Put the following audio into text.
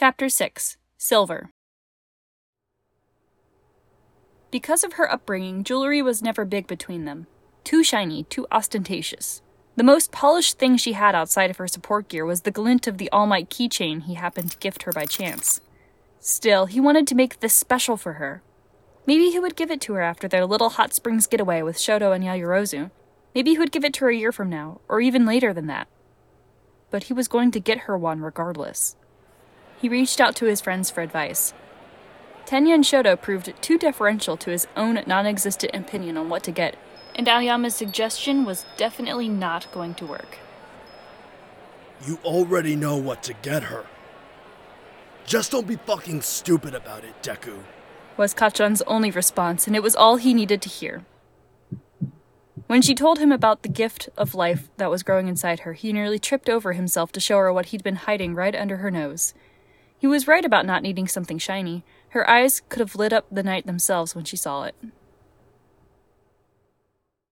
Chapter 6 Silver Because of her upbringing, jewelry was never big between them. Too shiny, too ostentatious. The most polished thing she had outside of her support gear was the glint of the All Might keychain he happened to gift her by chance. Still, he wanted to make this special for her. Maybe he would give it to her after their little hot springs getaway with Shoto and Yaoyorozu. Maybe he would give it to her a year from now, or even later than that. But he was going to get her one regardless. He reached out to his friends for advice. Tenya and Shoto proved too deferential to his own non existent opinion on what to get, and Aoyama's suggestion was definitely not going to work. You already know what to get her. Just don't be fucking stupid about it, Deku. Was Kacchan's only response, and it was all he needed to hear. When she told him about the gift of life that was growing inside her, he nearly tripped over himself to show her what he'd been hiding right under her nose. He was right about not needing something shiny. Her eyes could have lit up the night themselves when she saw it.